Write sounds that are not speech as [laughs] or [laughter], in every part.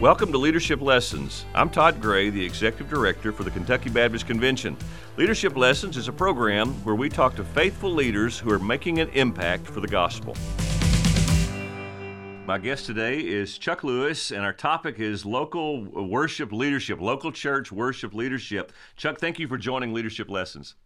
Welcome to Leadership Lessons. I'm Todd Gray, the Executive Director for the Kentucky Baptist Convention. Leadership Lessons is a program where we talk to faithful leaders who are making an impact for the gospel. My guest today is Chuck Lewis, and our topic is local worship leadership, local church worship leadership. Chuck, thank you for joining Leadership Lessons.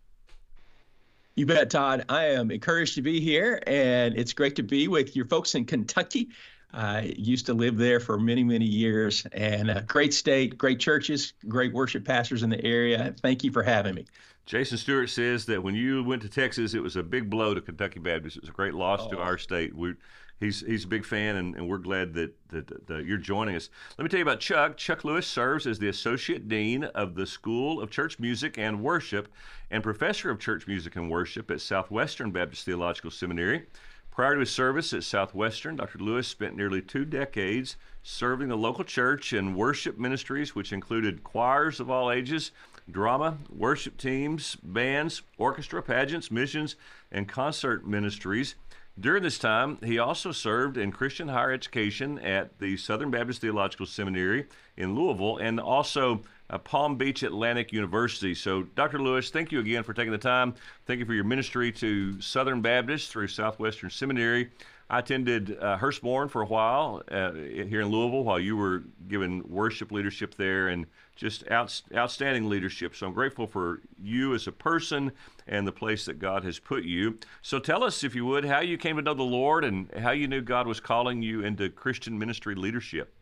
You bet, Todd. I am encouraged to be here, and it's great to be with your folks in Kentucky. I used to live there for many, many years, and a great state, great churches, great worship pastors in the area. Thank you for having me. Jason Stewart says that when you went to Texas, it was a big blow to Kentucky Baptist. It was a great loss oh. to our state. We, he's he's a big fan, and, and we're glad that, that, that, you're joining us. Let me tell you about Chuck. Chuck Lewis serves as the Associate Dean of the School of Church Music and Worship and Professor of Church Music and Worship at Southwestern Baptist Theological Seminary. Prior to his service at Southwestern, Dr. Lewis spent nearly two decades serving the local church in worship ministries, which included choirs of all ages, drama, worship teams, bands, orchestra, pageants, missions, and concert ministries. During this time, he also served in Christian higher education at the Southern Baptist Theological Seminary in Louisville and also uh, Palm Beach Atlantic University. So, Dr. Lewis, thank you again for taking the time. Thank you for your ministry to Southern Baptist through Southwestern Seminary. I attended uh, Hurstbourne for a while uh, here in Louisville while you were giving worship leadership there and just out, outstanding leadership. So I'm grateful for you as a person and the place that God has put you. So tell us, if you would, how you came to know the Lord and how you knew God was calling you into Christian ministry leadership.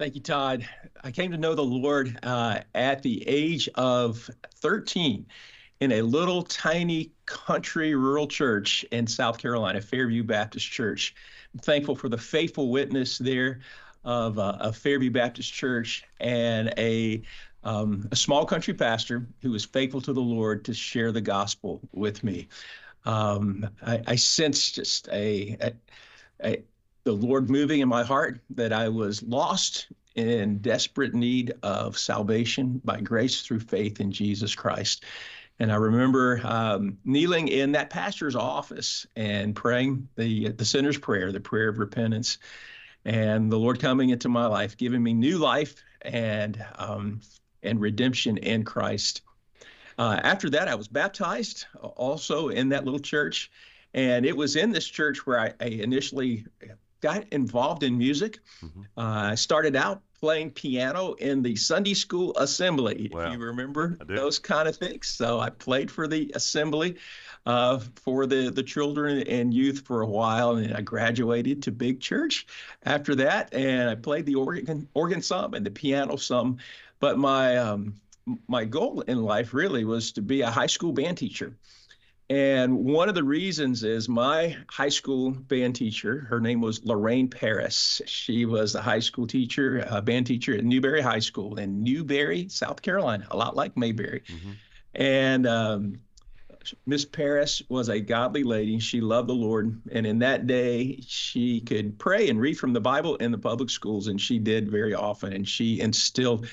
Thank you, Todd. I came to know the Lord uh, at the age of 13 in a little tiny country rural church in South Carolina, Fairview Baptist Church. I'm thankful for the faithful witness there of uh, a Fairview Baptist Church and a um, a small country pastor who was faithful to the Lord to share the gospel with me. Um, I, I sensed just a, a, a, the Lord moving in my heart that I was lost in desperate need of salvation by grace through faith in Jesus Christ. And I remember um, kneeling in that pastor's office and praying the the sinner's prayer, the prayer of repentance, and the Lord coming into my life, giving me new life and um, and redemption in Christ. Uh, after that, I was baptized also in that little church, and it was in this church where I, I initially got involved in music. Mm-hmm. Uh, I started out playing piano in the Sunday school assembly, wow. if you remember those kind of things. So I played for the assembly uh, for the, the children and youth for a while, and I graduated to big church after that, and I played the organ organ some and the piano some. But my um, my goal in life really was to be a high school band teacher. And one of the reasons is my high school band teacher, her name was Lorraine Paris. She was a high school teacher, a band teacher at Newberry High School in Newberry, South Carolina, a lot like Mayberry. Mm-hmm. And um, Miss Paris was a godly lady. She loved the Lord. And in that day, she could pray and read from the Bible in the public schools, and she did very often. And she instilled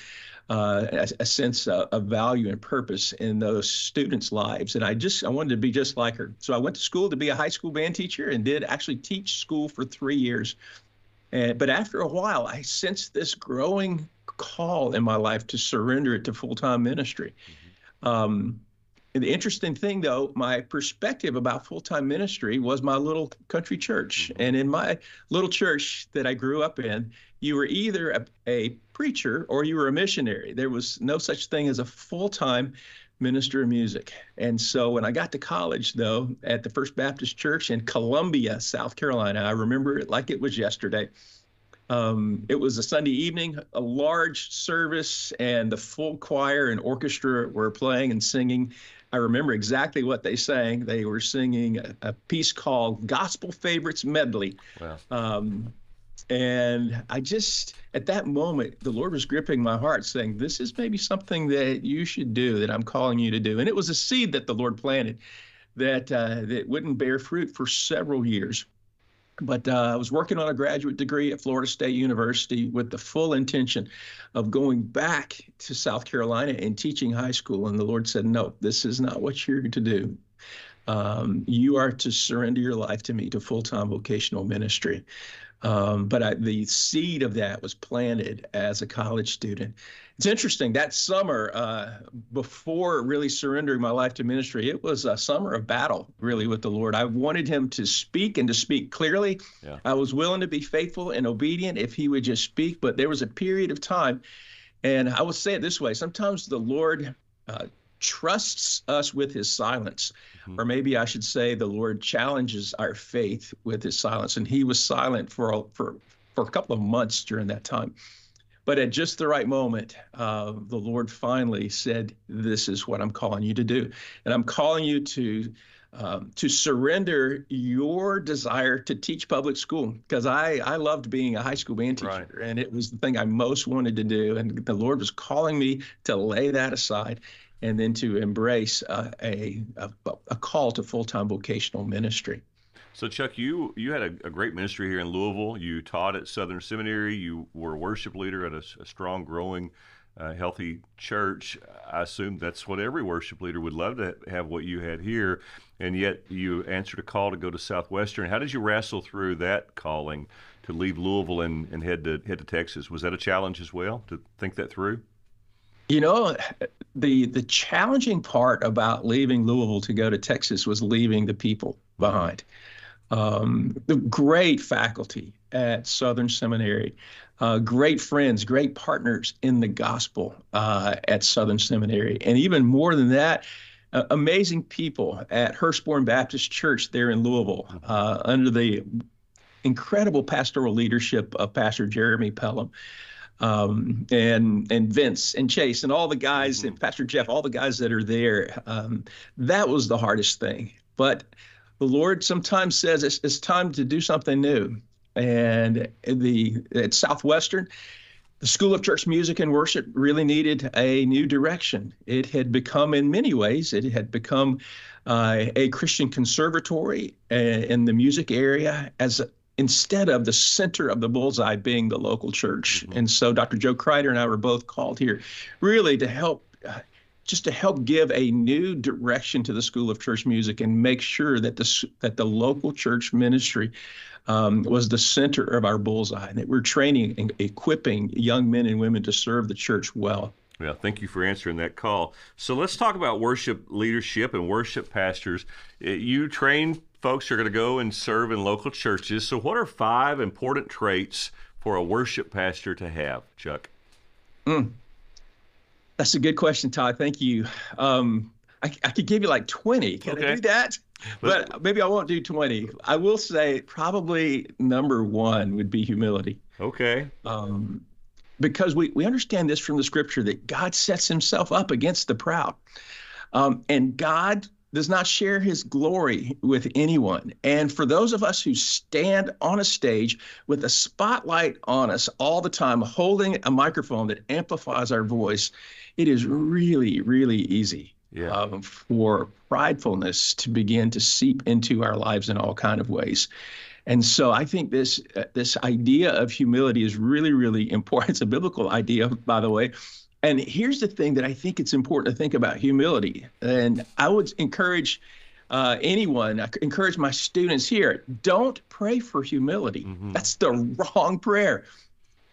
uh, a, a, sense of, of, value and purpose in those students' lives. And I just I wanted to be just like her. So I went to school to be a high school band teacher and did actually teach school for three years. And but after a while, I sensed this growing call in my life to surrender it to full time ministry. Mm-hmm. Um, and the interesting thing, though, my perspective about full time ministry was my little country church. Mm-hmm. And in my little church that I grew up in, you were either a, a preacher or you were a missionary. There was no such thing as a full time minister of music. And so when I got to college, though, at the First Baptist Church in Columbia, South Carolina, I remember it like it was yesterday. Um, it was a Sunday evening, a large service, and the full choir and orchestra were playing and singing. I remember exactly what they sang. They were singing a, a piece called Gospel Favorites Medley. Wow. Um, and I just, at that moment, the Lord was gripping my heart, saying, This is maybe something that you should do, that I'm calling you to do. And it was a seed that the Lord planted that, uh, that wouldn't bear fruit for several years. But uh, I was working on a graduate degree at Florida State University with the full intention of going back to South Carolina and teaching high school. And the Lord said, No, this is not what you're to do. Um, you are to surrender your life to me to full time vocational ministry. Um, but I, the seed of that was planted as a college student. It's interesting that summer, uh, before really surrendering my life to ministry, it was a summer of battle, really, with the Lord. I wanted Him to speak and to speak clearly. Yeah. I was willing to be faithful and obedient if He would just speak. But there was a period of time, and I will say it this way sometimes the Lord uh, trusts us with his silence. Mm-hmm. Or maybe I should say the Lord challenges our faith with his silence. And he was silent for, for, for a couple of months during that time. But at just the right moment, uh, the Lord finally said, This is what I'm calling you to do. And I'm calling you to. Um, to surrender your desire to teach public school because I, I loved being a high school band teacher right. and it was the thing I most wanted to do. And the Lord was calling me to lay that aside and then to embrace uh, a, a, a call to full-time vocational ministry. So, Chuck, you you had a, a, great ministry here in Louisville. You taught at Southern Seminary. You were a worship leader at a, a strong, growing, uh, healthy church. I assume that's what every worship leader would love to have what you had here. And yet, you answered a call to go to Southwestern. How did you wrestle through that calling to leave Louisville and, and head to head to Texas? Was that a challenge as well to think that through? You know, the the challenging part about leaving Louisville to go to Texas was leaving the people behind. Um, the great faculty at Southern Seminary, uh, great friends, great partners in the gospel uh, at Southern Seminary, and even more than that, uh, amazing people at Hurstbourne Baptist Church there in Louisville uh, under the incredible pastoral leadership of Pastor Jeremy Pelham um, and and Vince and Chase and all the guys mm-hmm. and Pastor Jeff, all the guys that are there. Um, that was the hardest thing. But the Lord sometimes says it's, it's time to do something new. And the at Southwestern, the School of Church Music and Worship really needed a new direction. It had become, in many ways, it had become uh, a Christian conservatory uh, in the music area as instead of the center of the bullseye being the local church. Mm-hmm. And so Dr. Joe Crider and I were both called here really to help. Uh, just to help give a new direction to the School of Church Music and make sure that the that the local church ministry um, was the center of our bullseye, and that we're training and equipping young men and women to serve the church well. Yeah, thank you for answering that call. So let's talk about worship leadership and worship pastors. Uh, you train folks are going to go and serve in local churches. So, what are five important traits for a worship pastor to have, Chuck? Mm. That's a good question, Todd. Thank you. Um, I, I, could give you like 20. Can okay. I do that? But maybe I won't do 20. I will say probably number one would be humility. Okay. Um, because we, we understand this from the scripture that God sets himself up against the proud. Um, and God does not share his glory with anyone. And for those of us who stand on a stage with a spotlight on us all the time, holding a microphone that amplifies our voice, it is really, really easy yeah. um, for pridefulness to begin to seep into our lives in all kind of ways. And so I think this uh, this idea of humility is really, really [laughs] important. It's a biblical idea, by the way. And here's the thing that I think it's important to think about humility. And I would encourage uh, anyone, I encourage my students here, don't pray for humility. Mm-hmm. That's the wrong prayer.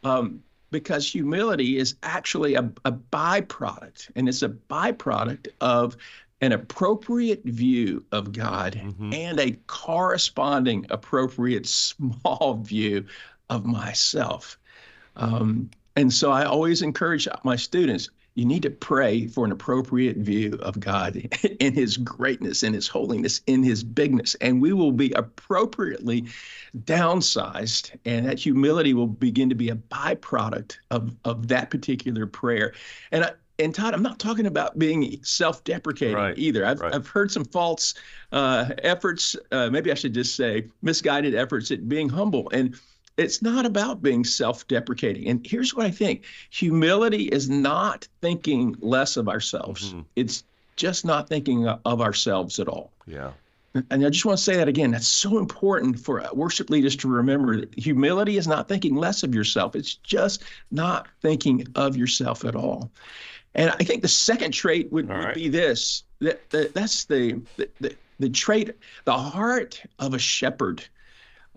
Um, because humility is actually a, a byproduct, and it's a byproduct of an appropriate view of God mm-hmm. and a corresponding appropriate [laughs] small view of myself. Um, and so I always encourage my students you need to pray for an appropriate view of God [laughs] in His greatness, in His holiness, in His bigness. And we will be appropriately downsized, and that humility will begin to be a byproduct of, of that particular prayer. And I, and Todd, I'm not talking about being self-deprecating right, either. I've, right. I've heard some false uh, efforts, uh, maybe I should just say misguided efforts at being humble. And it's not about being self deprecating. And here's what I think humility is not thinking less of ourselves, mm-hmm. it's just not thinking of ourselves at all. Yeah. And I just want to say that again. That's so important for worship leaders to remember that humility is not thinking less of yourself. It's just not thinking of yourself at all. And I think the second trait would, would be this that, that that's the, the, the, the trait, the heart of a shepherd.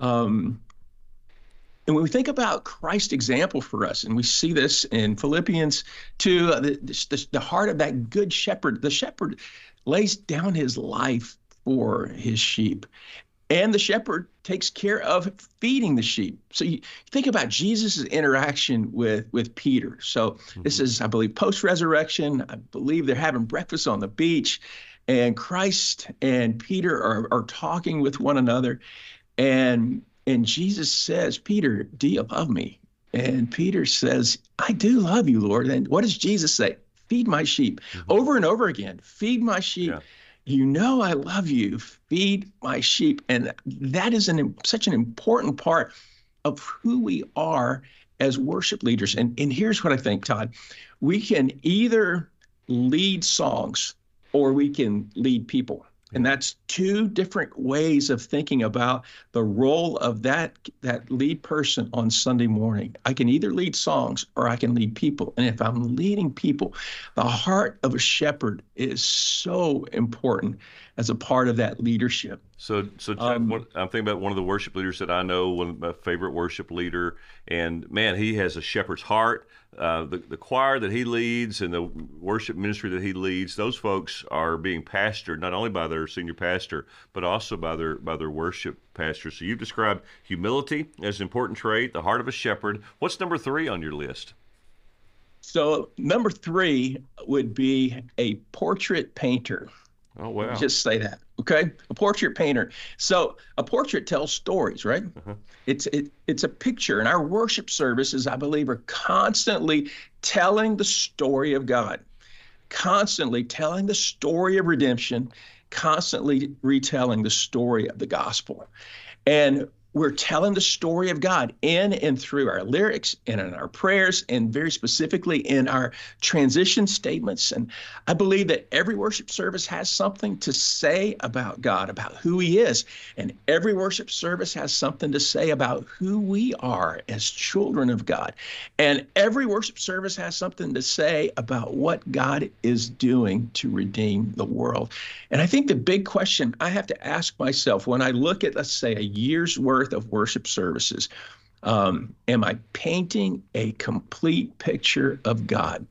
Um, And when we think about Christ's example for us, and we see this in Philippians 2, uh, the, the, the heart of that good shepherd, the shepherd lays down his life for his sheep. And the shepherd takes care of feeding the sheep. So you think about Jesus' interaction with, with Peter. So mm-hmm. this is, I believe, post resurrection. I believe they're having breakfast on the beach, and Christ and Peter are, are talking with one another. And and Jesus says, Peter, do you love me? And Peter says, I do love you, Lord. And what does Jesus say? Feed my sheep. Mm-hmm. Over and over again, feed my sheep. Yeah. You know I love you. Feed my sheep. And that is an such an important part of who we are as worship leaders. And, and here's what I think, Todd. We can either lead songs or we can lead people. And that's two different ways of thinking about the role of that that lead person on Sunday morning. I can either lead songs or I can lead people. And if I'm leading people, the heart of a shepherd is so important as a part of that leadership. So, so um, I'm thinking about one of the worship leaders that I know, one of my favorite worship leader, and man, he has a shepherd's heart. Uh, the, the choir that he leads and the worship ministry that he leads, those folks are being pastored not only by their senior pastor, but also by their by their worship pastor. So you've described humility as an important trait, the heart of a shepherd. What's number three on your list? So number three would be a portrait painter. Oh wow! Just say that, okay? A portrait painter. So a portrait tells stories, right? Uh-huh. It's it, it's a picture, and our worship services, I believe, are constantly telling the story of God, constantly telling the story of redemption, constantly retelling the story of the gospel, and we're telling the story of God in and through our lyrics and in our prayers and very specifically in our transition statements. And I believe that every worship service has something to say about God, about who He is. And every worship service has something to say about who we are as children of God. And every worship service has something to say about what God is doing to redeem the world. And I think the big question I have to ask myself when I look at, let's say, a year's worth worth of worship services. Um, am I painting a complete picture of God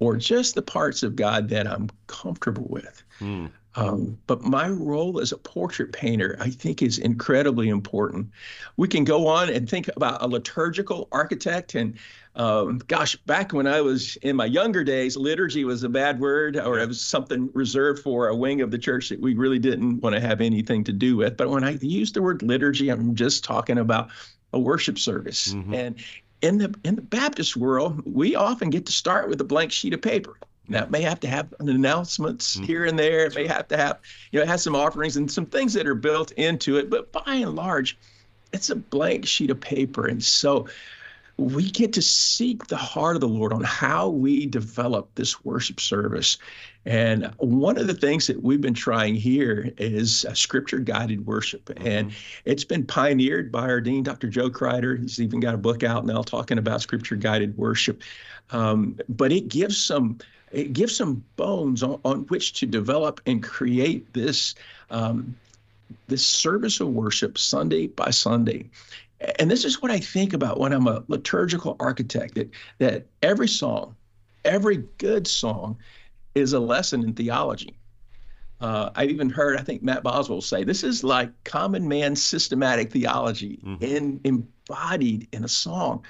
or just the parts of God that I'm comfortable with? Hmm. Um, but my role as a portrait painter, I think, is incredibly important. We can go on and think about a liturgical architect. And um, gosh, back when I was in my younger days, liturgy was a bad word or it was something reserved for a wing of the church that we really didn't want to have anything to do with. But when I use the word liturgy, I'm just talking about a worship service. Mm-hmm. And in the in the Baptist world, we often get to start with a blank sheet of paper. Now, it may have to have announcements mm-hmm. here and there. It may have to have, you know, it has some offerings and some things that are built into it. But by and large, it's a blank sheet of paper. And so we get to seek the heart of the Lord on how we develop this worship service. And one of the things that we've been trying here is scripture guided worship. Mm-hmm. And it's been pioneered by our dean, Dr. Joe Crider. He's even got a book out now talking about scripture guided worship. Um, but it gives some it gives some bones on, on which to develop and create this um, this service of worship Sunday by Sunday. And this is what I think about when I'm a liturgical architect that, that every song, every good song is a lesson in theology. Uh, I've even heard, I think Matt Boswell say, this is like common man systematic theology mm-hmm. in, embodied in a song.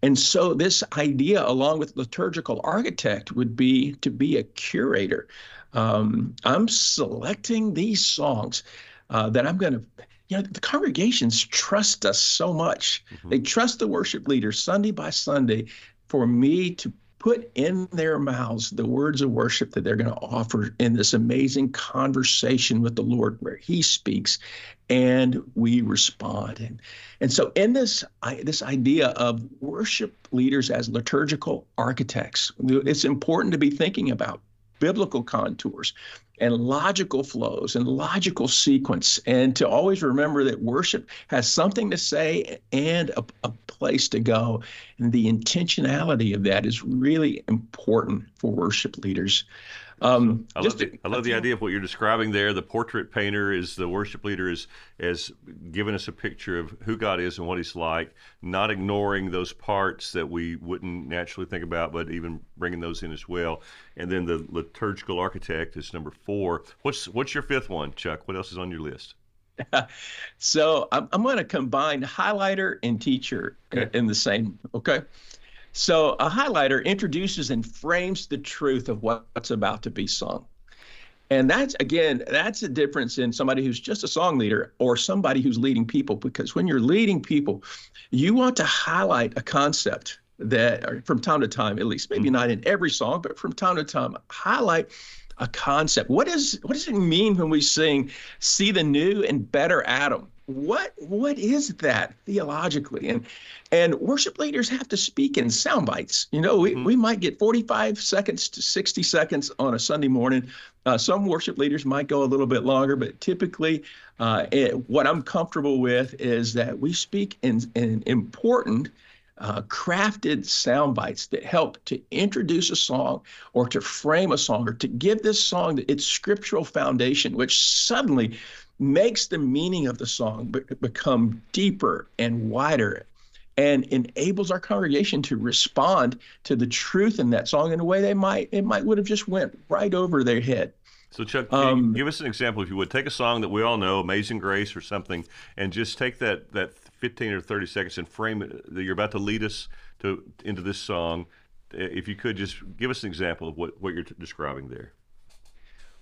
And so, this idea, along with liturgical architect, would be to be a curator. Um, I'm selecting these songs uh, that I'm going to, you know, the congregations trust us so much. Mm-hmm. They trust the worship leaders Sunday by Sunday for me to put in their mouths the words of worship that they're going to offer in this amazing conversation with the Lord where he speaks and we respond. And, and so in this, I, this idea of worship leaders as liturgical architects, it's important to be thinking about biblical contours and logical flows and logical sequence. And to always remember that worship has something to say and a, a, place to go. And the intentionality of that is really important for worship leaders Um, I love, the, I love the idea of what you're describing there. The portrait painter is the worship leader is is giving us a picture of who God is and what He's like, not ignoring those parts that we wouldn't naturally think about, but even bringing those in as well. And then the liturgical architect is number four. What's what's your fifth one, Chuck? What else is on your list? [laughs] so I'm, I'm going to combine highlighter and teacher okay. in the same. Okay. So a highlighter introduces and frames the truth of what's about to be sung. And that's again, that's a difference in somebody who's just a song leader or somebody who's leading people. Because when you're leading people, you want to highlight a concept that, from time to time, at least, maybe mm-hmm. not in every song, but from time to time, highlight a concept. What is what does it mean when we sing "See the New and Better Adam"? What what is that theologically? And and worship leaders have to speak in sound bites. You know we, mm-hmm. we might get 45 seconds to 60 seconds on a sunday morning. Uh, some worship leaders might go a little bit longer but typically uh, it, what i'm comfortable with is that we speak in, in important uh, crafted sound bites that help to introduce a song or to frame a song or to give this song its scriptural foundation, which suddenly makes the meaning of the song be- become deeper and wider and enables our congregation to respond to the truth in that song in a way they might it might would have just went right over their head. So chuck um, give us an example if you would? Take a song that we all know amazing grace or something and just take that that 15 or 30 seconds and frame it that you're about to lead us to into this song. If you could just give us an example of what, what you're t- describing there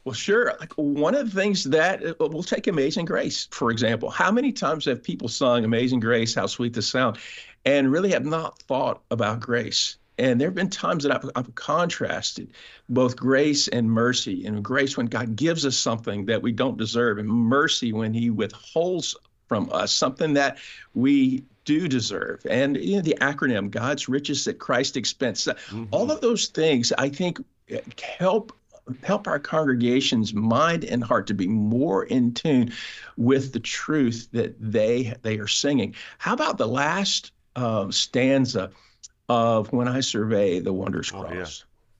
well, sure. Like one of the things that uh, we'll take Amazing Grace, for example. How many times have people sung Amazing Grace, How Sweet the Sound, and really have not thought about grace? And there have been times that I've, I've, contrasted both grace and mercy. And grace when God gives us something that we don't deserve, and mercy when He withholds from us something that we do deserve. And you know, the acronym God's riches at Christ's expense. Mm-hmm. All of those things, I think, help help our congregation's mind and heart to be more in tune with the truth that they they are singing. How about the last uh, stanza of "When I Survey the Cross"? Oh, yeah.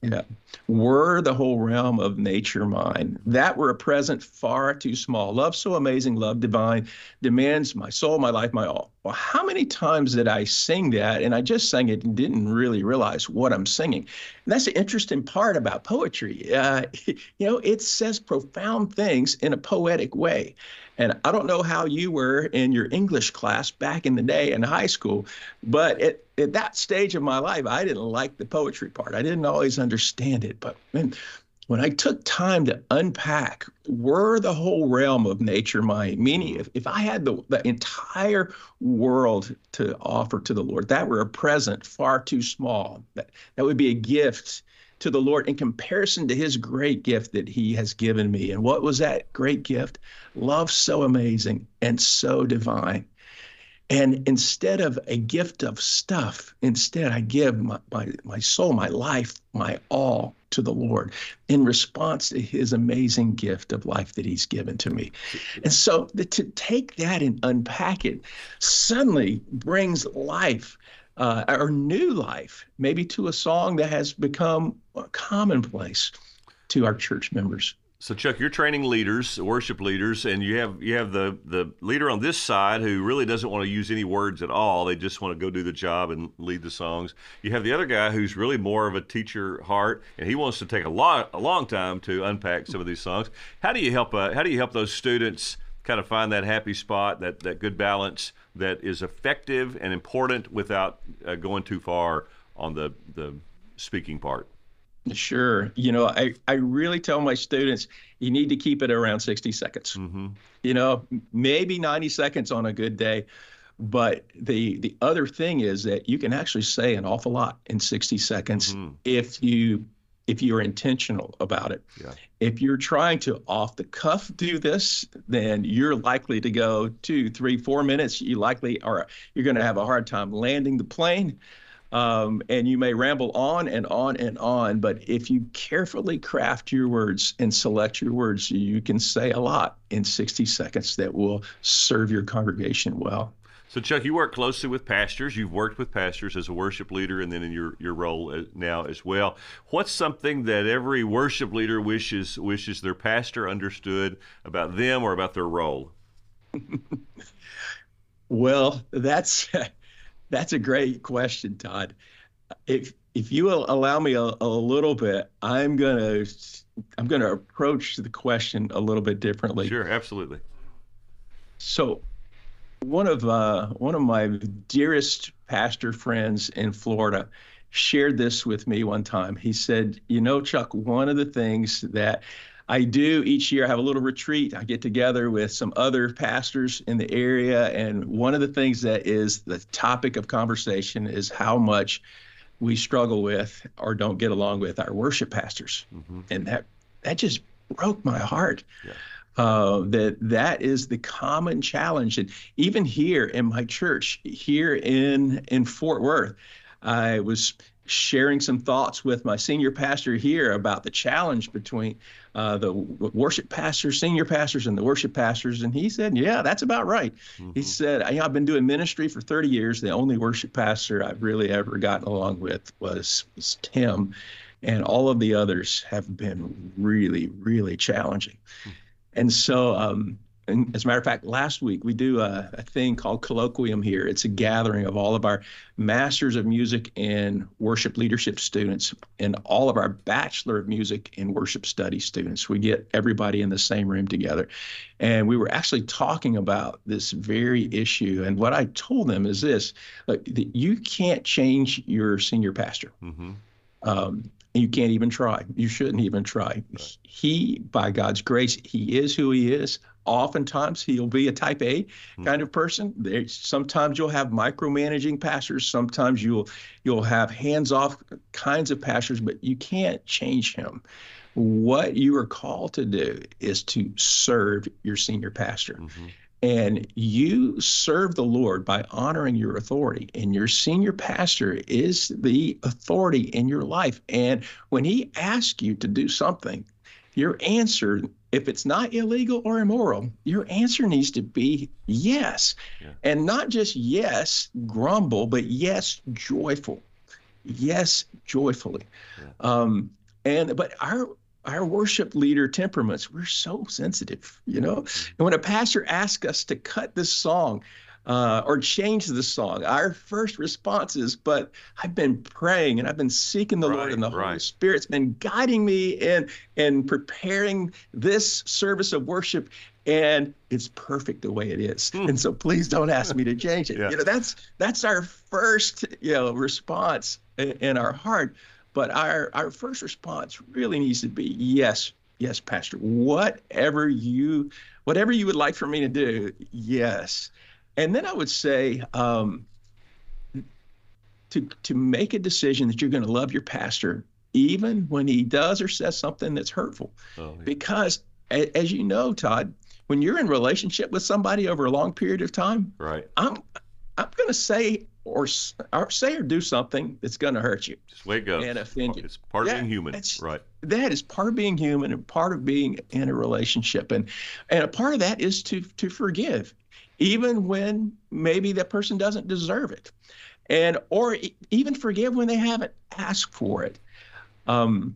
Yeah. Were the whole realm of nature mine, that were a present far too small. Love so amazing, love divine, demands my soul, my life, my all. Well, how many times did I sing that? And I just sang it and didn't really realize what I'm singing. And that's the interesting part about poetry. Uh, [laughs] you know, it says profound things in a poetic way. And I don't know how you were in your English class back in the day in high school, but at, at that stage of my life, I didn't like the poetry part. I didn't always understand it. But man, when I took time to unpack were the whole realm of nature mine, meaning if, if I had the, the entire world to offer to the Lord, that were a present far too small. That, that would be a gift to the Lord in comparison to his great gift that he has given me. And what was that great gift? Love so amazing and so divine. And instead of a gift of stuff, instead I give my, my, my soul, my life, my all to the Lord in response to his amazing gift of life that he's given to me. And so the, to take that and unpack it suddenly brings life uh, or new life, maybe to a song that has become commonplace to our church members. So Chuck, you're training leaders, worship leaders, and you have you have the the leader on this side who really doesn't want to use any words at all. They just want to go do the job and lead the songs. You have the other guy who's really more of a teacher heart, and he wants to take a lot a long time to unpack some of these songs. How do you help uh, how do you help those students kind of find that happy spot, that that good balance that is effective and important without uh, going too far on the the speaking part. Sure. You know, I, I really tell my students you need to keep it around 60 seconds. Mm-hmm. You know, maybe 90 seconds on a good day. But the the other thing is that you can actually say an awful lot in 60 seconds mm-hmm. if you if you're intentional about it. Yeah. If you're trying to off the cuff do this, then you're likely to go two, three, four minutes. You likely are you're going to have a hard time landing the plane. Um, and you may ramble on and on and on, but if you carefully craft your words and select your words, you can say a lot in 60 seconds that will serve your congregation well. So, Chuck, you work closely with pastors. You've worked with pastors as a worship leader and then in your, your role as, now as well. What's something that every worship leader wishes wishes their pastor understood about them or about their role? [laughs] well, that's [laughs] that's a great question, Todd. If if you will allow me a, a little bit, I'm gonna I'm gonna approach the question a little bit differently. Sure, absolutely. So one of uh, one of my dearest pastor friends in Florida shared this with me one time. He said, "You know, Chuck, one of the things that I do each year, I have a little retreat. I get together with some other pastors in the area, and one of the things that is the topic of conversation is how much we struggle with or don't get along with our worship pastors, mm-hmm. and that that just broke my heart." Yeah uh, that that is the common challenge. And even here in my church, here in in Fort Worth, I was sharing some thoughts with my senior pastor here about the challenge between uh, the worship pastors, senior pastors, and the worship pastors. And he said, Yeah, that's about right. Mm-hmm. He said, I've been doing ministry for 30 years. The only worship pastor I've really ever gotten along with was, was Tim. And all of the others have been really, really challenging. Mm-hmm. And so, um, and as a matter of fact, last week we do a, a, thing called colloquium here. It's a gathering of all of our masters of music and worship leadership students and all of our bachelor of music and worship study students. We get everybody in the same room together. And we were actually talking about this very issue. And what I told them is this look, you can't change your senior pastor. Mm-hmm. Um, you can't even try. You shouldn't even try. Right. He, by God's grace, he is who he is. Oftentimes, he'll be a type A mm-hmm. kind of person. There, sometimes you'll have micromanaging pastors. Sometimes you'll you'll have hands-off kinds of pastors, but you can't change him. What you are called to do is to serve your senior pastor. Mm-hmm. And you serve the Lord by honoring your authority. And your senior pastor is the authority in your life. And when he asks you to do something, your answer, if it's not illegal or immoral, your answer needs to be yes. Yeah. And not just yes, grumble, but yes, joyful. Yes, joyfully. Yeah. Um, and but our our worship leader temperaments, we're so sensitive, you know. Mm-hmm. And when a pastor asks us to cut this song uh, or change the song, our first response is, "But I've been praying and I've been seeking the right, Lord, and the right. Holy Spirit's been guiding me in in preparing this service of worship." And it's perfect the way it is, mm. and so please don't ask me to change it. [laughs] yeah. You know, that's that's our first, you know, response in, in our heart. But our, our first response really needs to be yes, yes, Pastor. Whatever you whatever you would like for me to do, yes. And then I would say um, to to make a decision that you're going to love your pastor even when he does or says something that's hurtful. Oh, yeah. Because as you know, Todd, when you're in relationship with somebody over a long period of time, right? I'm I'm going to say or, or say or do something that's going to hurt you. Just it goes. And offend you. It's part of being human, right? That is part of being human and part of being in a relationship, and and a part of that is to to forgive, even when maybe that person doesn't deserve it, and or even forgive when they haven't asked for it. Um,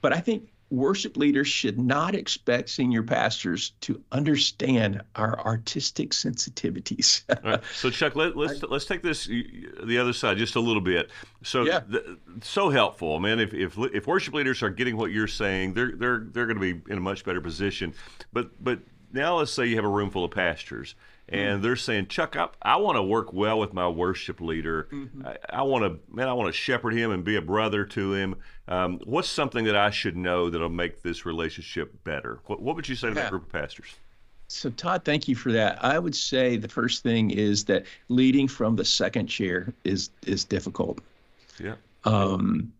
but I think worship leaders should not expect senior pastors to understand our artistic sensitivities. [laughs] right. So, Chuck, let, us let's, let's take this the other side just a little bit. So, yeah. the, so helpful, man. If, if if worship leaders are getting what you're saying, they're they're they're going to be in a much better position. But but now let's say you have a room full of pastors and mm-hmm. they're saying, Chuck, I, I want to work well with my worship leader. Mm-hmm. I, I want to, man, I want to shepherd him and be a brother to him. Um, what's something that I should know that'll make this relationship better? What, what would you say to yeah. that group of pastors? So, Todd, thank you for that. I would say the first thing is that leading from the second chair is is difficult. Yeah. Um,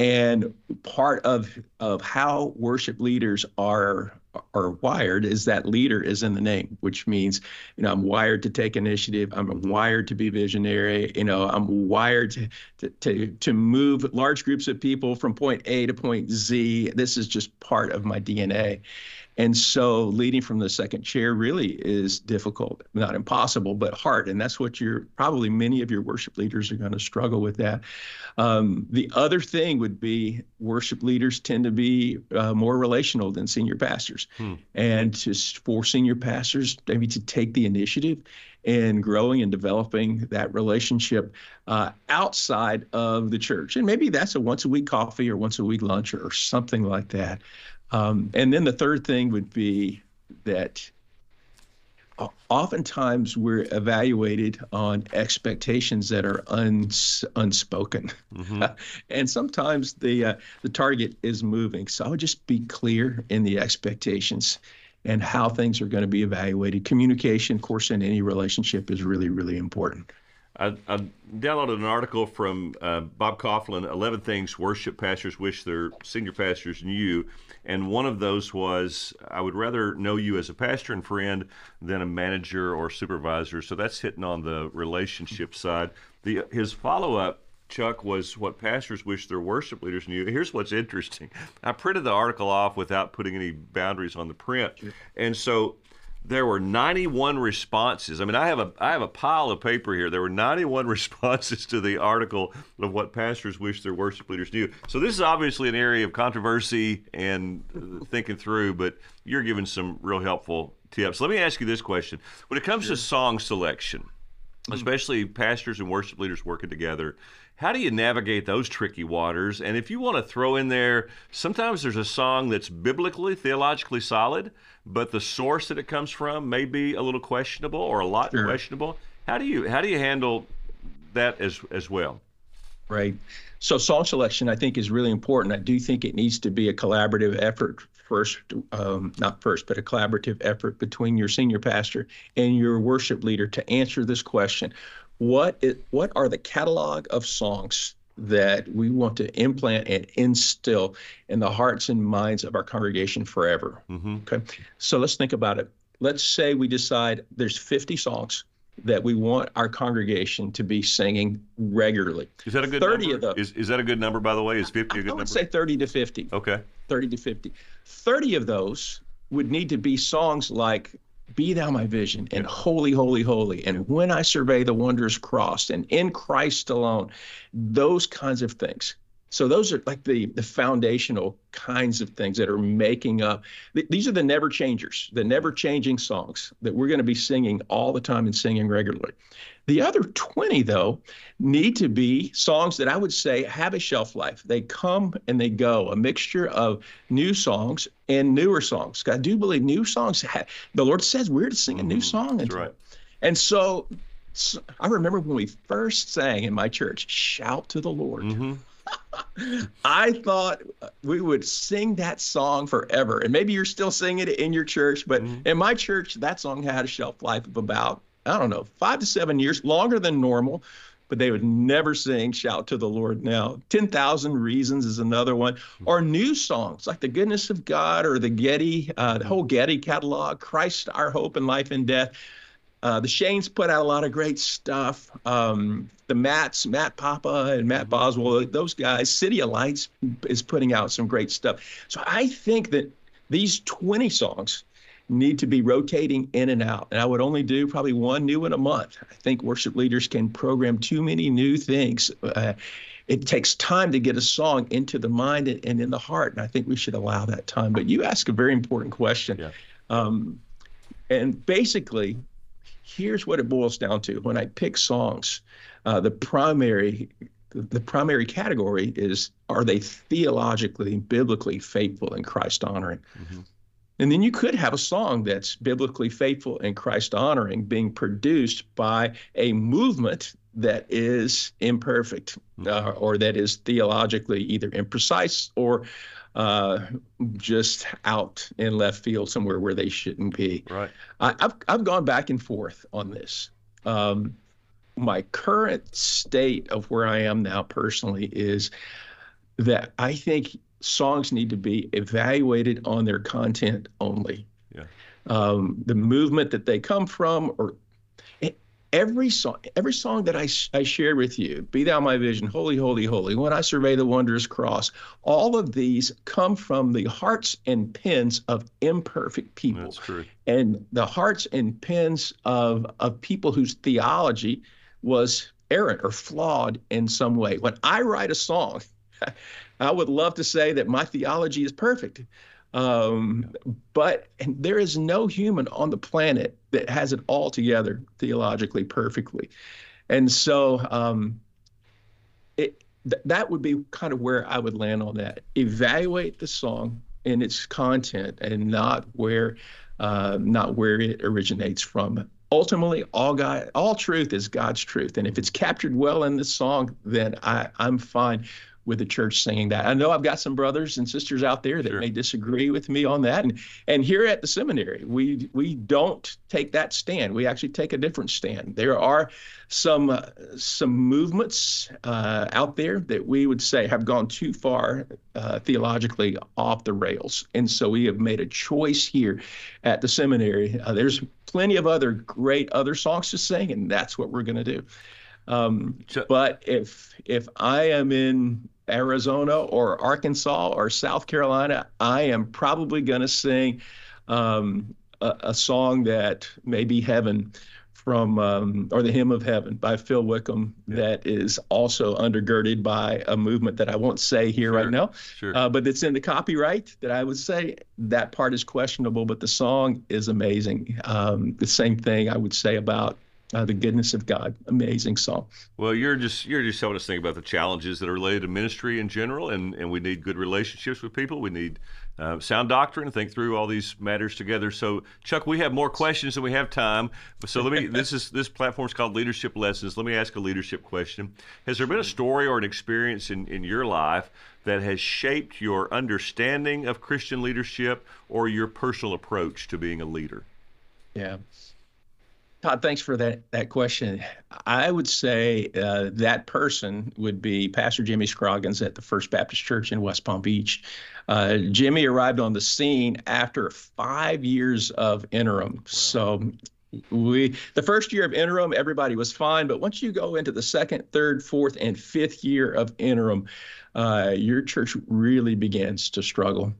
and part of of how worship leaders are are wired is that leader is in the name, which means, you know, I'm wired to take initiative. I'm wired to be visionary. You know, I'm wired to, to, to, to move large groups of people from point A to point Z. This is just part of my DNA. And so leading from the second chair really is difficult, not impossible, but hard. And that's what you're probably many of your worship leaders are going to struggle with that. Um, the other thing would be worship leaders tend to be uh, more relational than senior pastors. Hmm. And just for senior pastors, maybe to take the initiative in growing and developing that relationship uh, outside of the church. And maybe that's a once a week coffee or once a week lunch or, or something like that. Um, and then the third thing would be that oftentimes we're evaluated on expectations that are uns, unspoken mm-hmm. [laughs] and sometimes the uh, the target is moving so i would just be clear in the expectations and how things are going to be evaluated communication of course in any relationship is really really important I, I, downloaded an article from uh, Bob Kauflin, 11 Things Worship Pastors Wish Their Senior Pastors Knew. And one of those was, I would rather know you as a pastor and friend than a manager or supervisor. So that's hitting on the relationship side. The, his follow up Chuck, was what pastors wish their worship leaders knew. Here's what's interesting. I printed the article off without putting any boundaries on the print. And so there were 91 responses. I mean, I have a I have a pile of paper here. There were 91 [laughs] responses to the article of what pastors wish their worship leaders knew. So this is obviously an area of controversy and thinking through, but you're giving some real helpful tips. Let me ask you this question: When it comes sure. to song selection, mm-hmm. especially pastors and worship leaders working together, how do you navigate those tricky waters? And if you want to throw in there, sometimes there's a song that's biblically, theologically solid, but the source that it comes from may be a little questionable or a lot sure. questionable. How do you how do you handle that as as well? Right. So song selection, I think, is really important. I do think it needs to be a collaborative effort first, um, not first, but a collaborative effort between your senior pastor and your worship leader to answer this question what is, what are the catalog of songs that we want to implant and instill in the hearts and minds of our congregation forever. Mm-hmm. Okay. So let's think about it. Let's say we decide there's 50 songs that we want our congregation to be singing regularly. Is that a good 30 number? of them, Is, is that a good number, by the way? Is 50 a good number? I would number? say 30 to 50. Okay. 30 to 50. 30 of those would need to be songs like be thou my vision and holy holy holy. And when i survey the wondrous cross and in christ alone those kinds of things so those are like the the foundational kinds of things that are making up th- these are the never changers the never changing songs that we're going to be singing all the time and singing regularly the other 20, though, need to be songs that I would say have a shelf life. They come and they go, a mixture of new songs and newer songs. I do believe new songs, have, the Lord says we're to sing a new mm-hmm. song. That's right. And so, so, I remember when we first sang in my church, Shout to the Lord. Mm-hmm. I thought we would sing that song forever. And maybe you're still singing it in your church, but mm-hmm. in my church, that song had a shelf life of about I don't know, five to seven years, longer than normal, but they would never sing Shout to the Lord Now. 10,000 Reasons is another one, or new songs like The Goodness of God or the Getty, uh, the whole Getty catalog, Christ, Our Hope in Life and Death. Uh, the Shanes put out a lot of great stuff. Um, the Matts, Matt Papa and Matt Boswell, those guys, CityAlight is putting out some great stuff. So I think that these 20 songs need to be rotating in and out. And I would only do probably one new in a month. I think worship leaders can program too many new things. Uh, it takes time to get a song into the mind and, and, in the heart. And I think we should allow that time. But you ask a very important question. Yeah. Um, and basically, here's what it boils down to. When I pick songs, uh, the primary the primary category is are they theologically, biblically faithful and Christ honoring? Mm-hmm. And then you could have a song that's biblically faithful and Christ honoring being produced by a movement that is imperfect mm-hmm. uh, or that is theologically either imprecise or uh, just out in left field somewhere where they shouldn't be. Right. I, have I've gone back and forth on this. Um, my current state of where I am now personally is that I think songs need to be evaluated on their content only. Yeah. Um, the movement that they come from, or every song, every song that I, I shared with you, Be Thou My Vision, Holy, Holy, Holy, When I Survey the Wondrous Cross, all of these come from the hearts and pens of imperfect people. That's true. And the hearts and pens of, of people whose theology was errant or flawed in some way. When I write a song, [laughs] I would love to say that my theology is perfect. Um, but there is no human on the planet that has it all together theologically perfectly. And so um, it, th- that would be kind of where I would land on that. Evaluate the song and its content and not where uh, not where it originates from. Ultimately, all God, all truth is God's truth, and if it's captured well in the song, then I, I'm fine with the church singing that. I know I've got some brothers and sisters out there that sure. may disagree with me on that. And and here at the seminary, we we don't take that stand. We actually take a different stand. There are some uh, some movements uh, out there that we would say have gone too far uh, theologically off the rails, and so we have made a choice here at the seminary. Uh, there's plenty of other great other songs to sing, and that's what we're going to do. Um, but if if I am in Arizona or Arkansas or South Carolina, I am probably going to sing um, a, a, song that may be Heaven from, um, or the Hymn of Heaven by Phil Wickham, yeah. that is also undergirded by a movement that I won't say here sure. right now, sure. uh, but it's in the copyright that I would say that part is questionable, but the song is amazing. Um, the same thing I would say about uh, the goodness of God. Amazing song. Well, you're just you're just helping us think about the challenges that are related to ministry in general, and and we need good relationships with people. We need uh, sound doctrine. Think through all these matters together. So, Chuck, we have more questions than we have time. So let me. [laughs] this is this platform is called Leadership Lessons. Let me ask a leadership question. Has there been a story or an experience in in your life? That has shaped your understanding of Christian leadership or your personal approach to being a leader? Yeah. Todd, thanks for that that question. I would say uh, that person would be Pastor Jimmy Scroggins at the First Baptist Church in West Palm Beach. Uh, Jimmy arrived on the scene after five years of interim. Wow. So we the first year of interim, everybody was fine, but once you go into the second, third, fourth, and fifth year of interim, uh, your church really begins to struggle.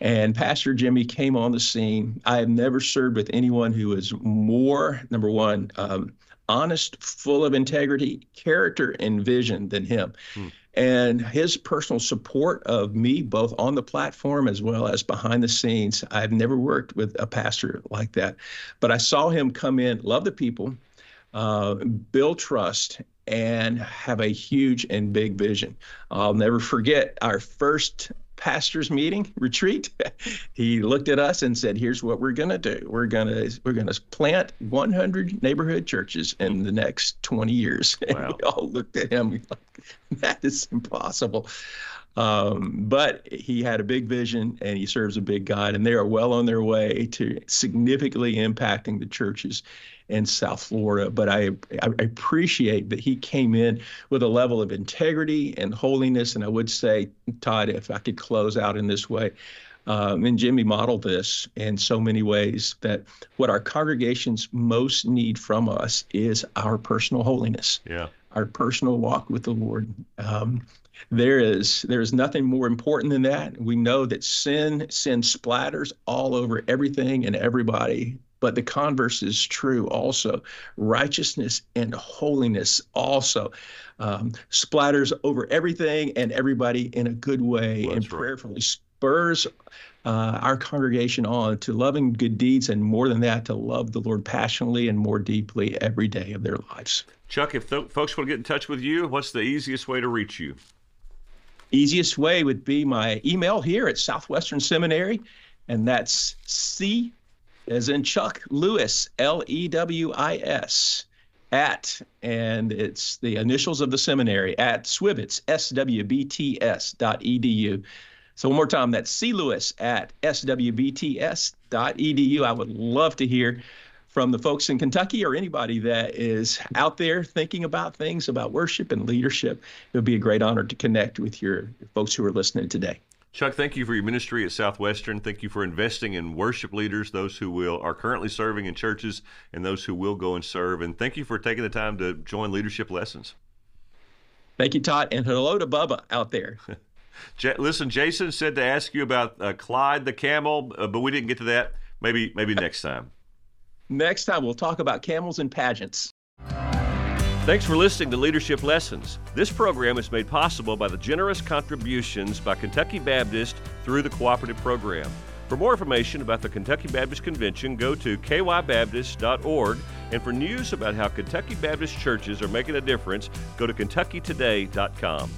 And Pastor Jimmy came on the scene. I have never served with anyone who is more, number one, um, honest, full of integrity, character, and vision than him. Hmm. And his personal support of me, both on the platform as well as behind the scenes, I've never worked with a pastor like that. But I saw him come in, love the people, uh, build trust, and have a huge and big vision. I'll never forget our first pastors meeting [laughs] retreat he looked at us and said here's what we're going to do. We're going to we're going to plant 100 neighborhood churches in the next 20 years. Wow. [laughs] and we all looked at him like that is impossible um, but he had a big vision and he serves a big God, and they are well on their way to significantly impacting the churches in South Florida. But I, I appreciate that he came in with a level of integrity and holiness. And I would say, Todd, if I could close out in this way, um, and Jimmy modeled this in so many ways that what our congregations most need from us is our personal holiness. Yeah. Our personal walk with the Lord. Um, there is there is nothing more important than that. We know that sin sin splatters all over everything and everybody. But the converse is true also. Righteousness and holiness also um, splatters over everything and everybody in a good way well, and prayerfully spurs uh, our congregation on to loving good deeds and more than that, to love the Lord passionately and more deeply every day of their lives. Chuck, if th- folks want to get in touch with you, what's the easiest way to reach you? Easiest way would be my email here at Southwestern Seminary, and that's C as in Chuck Lewis, L E W I S, at, and it's the initials of the seminary, at Swibits, S-W-B-T-S dot edu. So one more time, that's C Lewis at S-W-B-T-S dot edu. I would love to hear from the folks in Kentucky or anybody that is out there thinking about things about worship and leadership. It would be a great honor to connect with your folks who are listening today. Chuck, thank you for your ministry at Southwestern. Thank you for investing in worship leaders, those who will are currently serving in churches and those who will go and serve. And thank you for taking the time to join Leadership Lessons. Thank you, Todd, and hello to Bubba out there. [laughs] J- listen, Jason said to ask you about uh, Clyde the camel, uh, but we didn't get to that. Maybe maybe next time. Next time we'll talk about camels and pageants. Thanks for listening to Leadership Lessons. This program is made possible by the generous contributions by Kentucky Baptist through the cooperative program. For more information about the Kentucky Baptist Convention, go to kybaptist.org. And for news about how Kentucky Baptist churches are making a difference, go to kentuckytoday.com.